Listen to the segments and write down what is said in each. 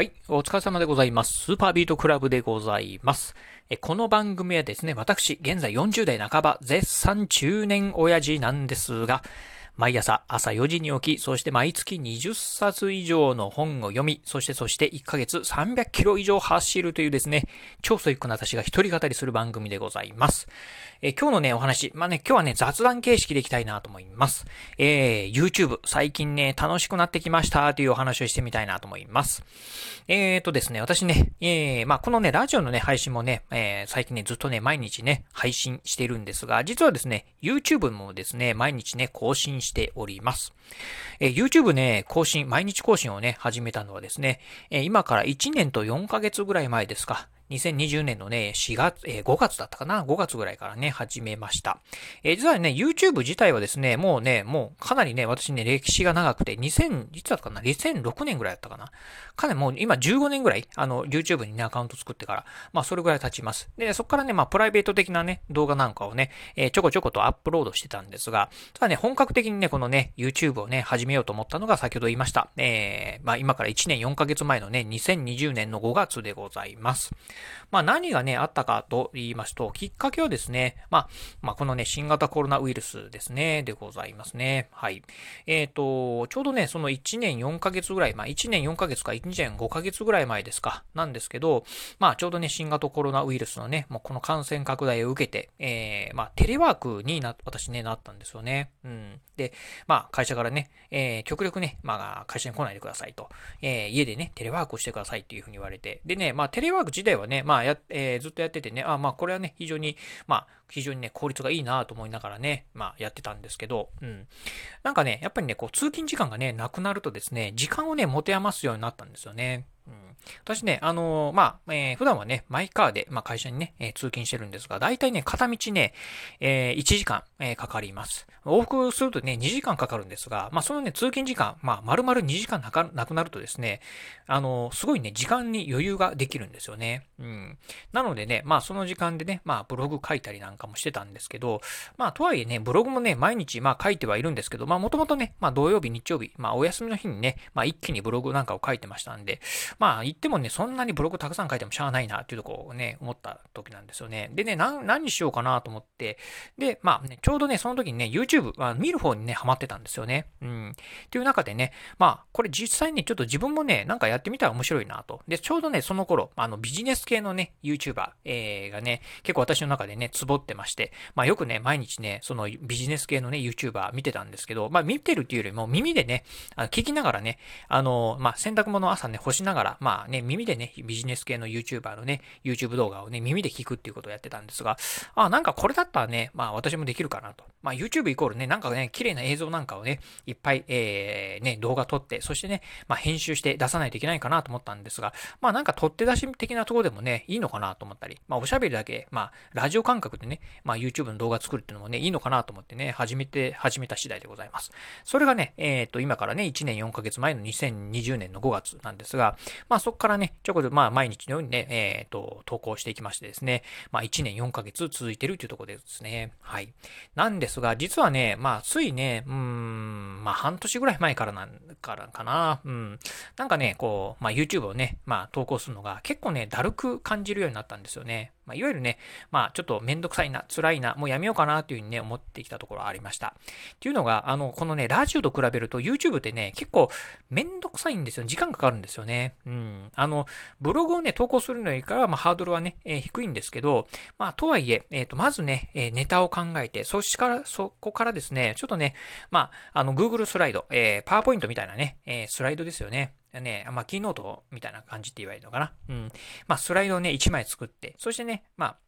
はい。お疲れ様でございます。スーパービートクラブでございます。えこの番組はですね、私、現在40代半ば、絶賛中年親父なんですが、毎朝朝4時に起き、そして毎月20冊以上の本を読み、そしてそして1ヶ月300キロ以上走るというですね、超ソイックな私が一人語りする番組でございます。え今日のね、お話、まあね、今日はね、雑談形式でいきたいなと思います。えー、YouTube、最近ね、楽しくなってきましたというお話をしてみたいなと思います。えーとですね、私ね、えー、まあこのね、ラジオのね、配信もね、えー、最近ね、ずっとね、毎日ね、配信しているんですが、実はですね、YouTube もですね、毎日ね、更新しております。えー、YouTube ね、更新、毎日更新をね、始めたのはですね、えー、今から1年と4ヶ月ぐらい前ですか。2020年のね、4月、えー、5月だったかな ?5 月ぐらいからね、始めました。えー、実はね、YouTube 自体はですね、もうね、もうかなりね、私ね、歴史が長くて、2000、いつだったかな ?2006 年ぐらいだったかな？かなりもう今15年ぐらい、あの、YouTube にね、アカウント作ってから、まあ、それぐらい経ちます。で、そこからね、まあ、プライベート的なね、動画なんかをね、えー、ちょこちょことアップロードしてたんですが、ただね、本格的にね、このね、YouTube をね、始めようと思ったのが先ほど言いました。えー、まあ、今から1年4ヶ月前のね、2020年の5月でございます。まあ、何がね、あったかと言いますと、きっかけはですね、まあ、まあ、このね、新型コロナウイルスですね、でございますね。はい。えっ、ー、と、ちょうどね、その1年4ヶ月ぐらい、まあ、1年4ヶ月か1年5ヶ月ぐらい前ですか、なんですけど、まあ、ちょうどね、新型コロナウイルスのね、もうこの感染拡大を受けて、えー、まあ、テレワークにな、私ね、なったんですよね。うん。で、まあ、会社からね、えー、極力ね、まあ、会社に来ないでくださいと、えー、家でね、テレワークをしてくださいっていうふうに言われて、でね、まあ、テレワーク自体はね、ねまあ、や、えー、ずっとやっててね、あまあ、これはね、非常に、まあ、非常にね、効率がいいなと思いながらね、まあ、やってたんですけど、うん。なんかね、やっぱりね、こう、通勤時間がね、なくなるとですね、時間をね、持て余すようになったんですよね。私ね、あのー、まあ、えー、普段はね、マイカーで、まあ、会社にね、えー、通勤してるんですが、だいたいね、片道ね、えー、1時間、え、かかります。往復するとね、2時間かかるんですが、まあ、そのね、通勤時間、まあ、丸々2時間なかなくなるとですね、あの、すごいね、時間に余裕ができるんですよね。うん。なのでね、まあ、その時間でね、まあ、ブログ書いたりなんかもしてたんですけど、まあ、とはいえね、ブログもね、毎日、まあ、書いてはいるんですけど、まあ、もともとね、まあ、土曜日、日曜日、まあ、お休みの日にね、まあ、一気にブログなんかを書いてましたんで、まあ、言ってもね、そんなにブログたくさん書いてもしゃあないなっていうとこをね、思った時なんですよね。でね、何しようかなと思って、で、まあね、ちょうどね、その時にね、YouTube、まあ、見る方にね、ハマってたんですよね。うん。っていう中でね、まあ、これ実際にちょっと自分もね、なんかやってみたら面白いなと。で、ちょうどね、その頃、あの、ビジネス系のね、YouTuber、えー、がね、結構私の中でね、ツボってまして、まあよくね、毎日ね、そのビジネス系のね、YouTuber 見てたんですけど、まあ見てるっていうよりも耳でね、あ聞きながらね、あの、まあ洗濯物朝ね、干しながら、まあね、耳でね、ビジネス系の YouTuber のね、YouTube 動画をね、耳で聞くっていうことをやってたんですが、あ、なんかこれだったらね、まあ私もできるかなと。まあ YouTube イコールね、なんかね、綺麗な映像なんかをね、いっぱい、えー、ね、動画撮って、そしてね、まあ編集して出さないといけないかなと思ったんですが、まあなんか取って出し的なところでもね、いいのかなと思ったり、まあおしゃべりだけ、まあラジオ感覚でね、まあ YouTube の動画作るっていうのもね、いいのかなと思ってね、始めて、始めた次第でございます。それがね、えっ、ー、と、今からね、1年4ヶ月前の2020年の5月なんですが、まあそこからね、ちょこちょこ、まあ毎日のようにね、えっ、ー、と、投稿していきましてですね、まあ1年4ヶ月続いてるというところですね。はい。なんですが、実はね、まあついね、うん、まあ半年ぐらい前からなんからかな、うん。なんかね、こう、まあ YouTube をね、まあ投稿するのが結構ね、だるく感じるようになったんですよね。まあ、いわゆるね、まあ、ちょっとめんどくさいな、辛いな、もうやめようかなというふうにね、思ってきたところありました。っていうのが、あの、このね、ラジオと比べると YouTube ってね、結構めんどくさいんですよ。時間かかるんですよね。うん。あの、ブログをね、投稿するのよりから、まあ、ハードルはね、えー、低いんですけど、まあ、とはいえ、えっ、ー、と、まずね、えー、ネタを考えて、そしから、そこからですね、ちょっとね、まあ、あの、Google スライド、えー、パワーポイントみたいなね、えー、スライドですよね。ね、まあ、キーノートみたいな感じって言われるのかな。うん。まあ、スライドをね、1枚作って、そしてね、まあ、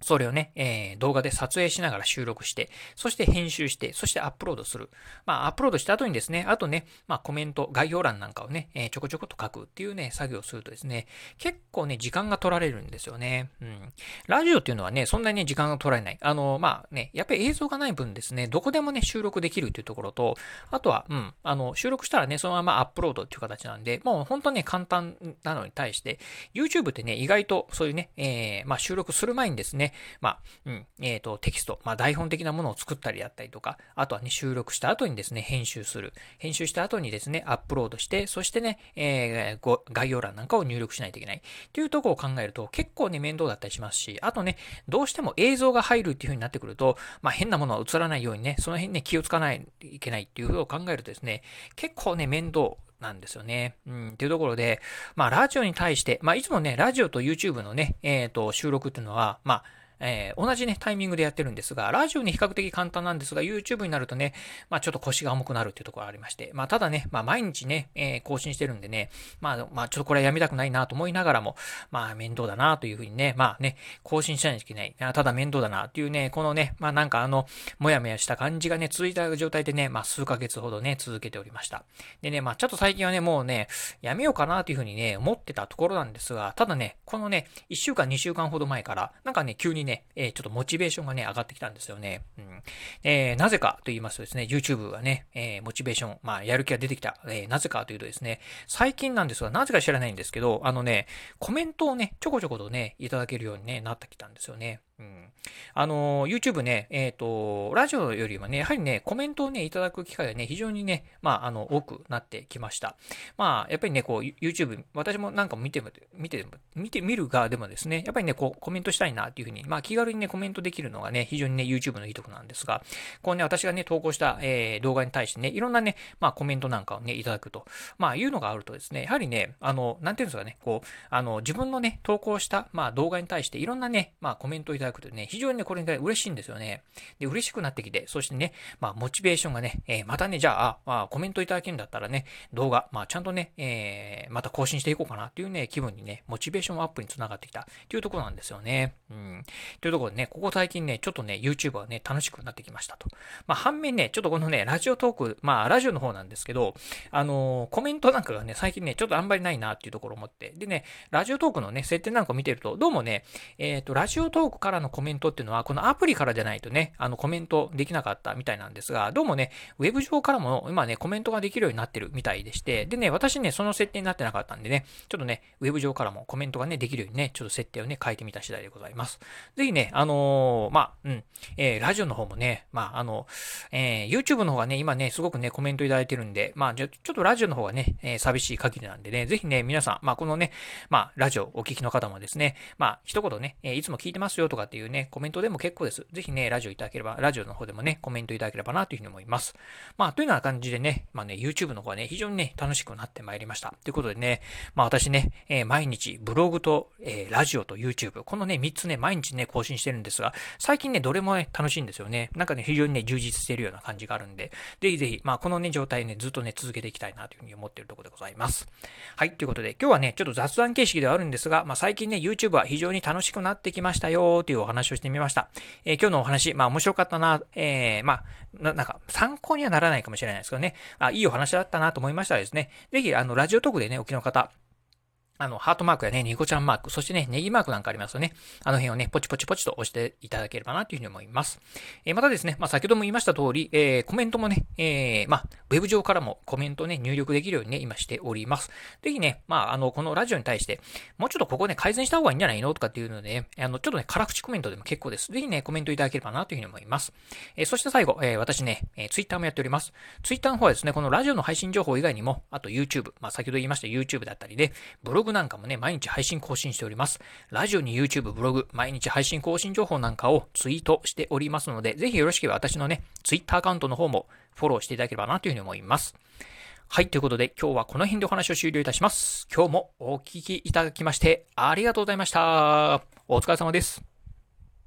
それをね、えー、動画で撮影しながら収録して、そして編集して、そしてアップロードする。まあ、アップロードした後にですね、あとね、まあ、コメント、概要欄なんかをね、えー、ちょこちょこと書くっていうね、作業をするとですね、結構ね、時間が取られるんですよね。うん。ラジオっていうのはね、そんなにね、時間が取られない。あの、まあね、やっぱり映像がない分ですね、どこでもね、収録できるっていうところと、あとは、うん、あの、収録したらね、そのままアップロードっていう形なんで、もう本当ね、簡単なのに対して、YouTube ってね、意外とそういうね、えー、まあ、収録する前にですね、ね、まあ、うん、えっ、ー、と、テキスト、まあ、台本的なものを作ったりだったりとか、あとはね、収録した後にですね、編集する。編集した後にですね、アップロードして、そしてね、えー、概要欄なんかを入力しないといけない。っていうところを考えると、結構ね、面倒だったりしますし、あとね、どうしても映像が入るっていう風になってくると、まあ、変なものは映らないようにね、その辺ね、気をつかないといけないっていうことを考えるとですね、結構ね、面倒なんですよね。うん、っていうところで、まあ、ラジオに対して、まあ、いつもね、ラジオと YouTube のね、えっ、ー、と、収録っていうのは、まあ、えー、同じね、タイミングでやってるんですが、ラジオに比較的簡単なんですが、YouTube になるとね、まあちょっと腰が重くなるっていうところがありまして、まあただね、まあ毎日ね、えー、更新してるんでね、まあ、まあちょっとこれはやめたくないなと思いながらも、まあ面倒だなというふうにね、まあね、更新しないといけない。ただ面倒だなっていうね、このね、まあなんかあの、もやもやした感じがね、続いた状態でね、まあ数ヶ月ほどね、続けておりました。でね、まあちょっと最近はね、もうね、やめようかなというふうにね、思ってたところなんですが、ただね、このね、1週間2週間ほど前から、なんかね、急にね、えー、ちょっとモチベーションがね、上がってきたんですよね。うん。えー、なぜかと言いますとですね、YouTube がね、えー、モチベーション、まあ、やる気が出てきた。えー、なぜかというとですね、最近なんですが、なぜか知らないんですけど、あのね、コメントをね、ちょこちょことね、いただけるように、ね、なってきたんですよね。うん。あの、YouTube ね、えっ、ー、と、ラジオよりはね、やはりね、コメントをね、いただく機会がね、非常にね、まあ、あの、多くなってきました。まあ、やっぱりね、こう、YouTube、私もなんか見て、見て、見てみるが、でもですね、やっぱりね、こう、コメントしたいなっていうふうに、まあ、気軽にね、コメントできるのがね、非常にね、YouTube のいいとこなんですが、こうね、私がね、投稿した、えー、動画に対してね、いろんなね、まあ、コメントなんかをね、いただくと、まあ、いうのがあるとですね、やはりね、あの、なんていうんですかね、こう、あの、自分のね、投稿した、まあ、動画に対していろんなね、まあ、コメントをいただくとね、非常にね、これね、嬉しいんですよね。で、嬉しくなってきて、そしてね、まあ、モチベーションがね、えー、またね、じゃあ、まあ、コメントいただけるんだったらね、動画、まあ、ちゃんとね、えー、また更新していこうかなっていうね、気分にね、モチベーションアップにつながってきたっていうところなんですよね。うん。というところでね、ここ最近ね、ちょっとね、YouTube はね、楽しくなってきましたと。まあ、反面ね、ちょっとこのね、ラジオトーク、まあ、ラジオの方なんですけど、あのー、コメントなんかがね、最近ね、ちょっとあんまりないなっていうところを思って、でね、ラジオトークのね、設定なんか見てると、どうもね、えっ、と、ラジオトークからのコメントっていうのは、このアプリからじゃないとね、あの、コメントできなかったみたいなんですが、どうもね、ウェブ上からも今ね、コメントができるようになってるみたいでして、でね、私ね、その設定になってなかったんでね、ちょっとね、ウェブ上からもコメントがね、できるようにね、ちょっと設定をね、変えてみた次第でございます。ぜひね、あのー、まあ、うん、えー、ラジオの方もね、まあ、あの、えー、YouTube の方がね、今ね、すごくね、コメントいただいてるんで、まあ、ちょっとラジオの方がね、えー、寂しい限りなんでね、ぜひね、皆さん、まあ、このね、まあ、ラジオお聞きの方もですね、まあ、一言ね、え、いつも聞いてますよとかっていうね、コメントでも結構です。ぜひね、ラジオいただければ、ラジオの方でもね、コメントいただければなというふうに思います。まあ、というような感じでね、まあね、YouTube の方はね、非常にね、楽しくなってまいりました。ということでね、まあ私ね、えー、毎日ブログと、えー、ラジオと YouTube、このね、3つね、毎日ね、更新してるんですが、最近ね、どれもね、楽しいんですよね。なんかね、非常にね、充実してるような感じがあるんで、ぜひぜひ、まあこのね、状態ね、ずっとね、続けていきたいなというふうに思っているところでございます。はい、ということで、今日はね、ちょっと雑談形式ではあるんですが、まあ最近ね、YouTube は非常に楽しくなってきましたよといういうお話をしてみました。えー、今日のお話、まあ面白かったな、えー、まあな、なんか、参考にはならないかもしれないですけどね、あ、いいお話だったなと思いましたらですね、ぜひ、あの、ラジオトークでね、お聞きの方、あの、ハートマークやね、ニコちゃんマーク、そしてね、ネギマークなんかありますよね。あの辺をね、ポチポチポチと押していただければなというふうに思います。えー、またですね、まあ、先ほども言いました通り、えー、コメントもね、えー、まあ、ウェブ上からもコメントね、入力できるようにね、今しております。ぜひね、まあ、あの、このラジオに対して、もうちょっとここね、改善した方がいいんじゃないのとかっていうので、ね、あの、ちょっとね、辛口コメントでも結構です。ぜひね、コメントいただければなというふうに思います。えー、そして最後、えー、私ね、えー、ツイッターもやっております。ツイッターの方はですね、このラジオの配信情報以外にも、あと YouTube、まあ、先ほど言いました YouTube だったりで、ブログなんかもね、毎日配信更新しております。ラジオに YouTube、ブログ、毎日配信更新情報なんかをツイートしておりますので、ぜひよろしければ私のね、Twitter アカウントの方もフォローしていただければなというふうに思います。はい、ということで今日はこの辺でお話を終了いたします。今日もお聴きいただきましてありがとうございました。お疲れ様です。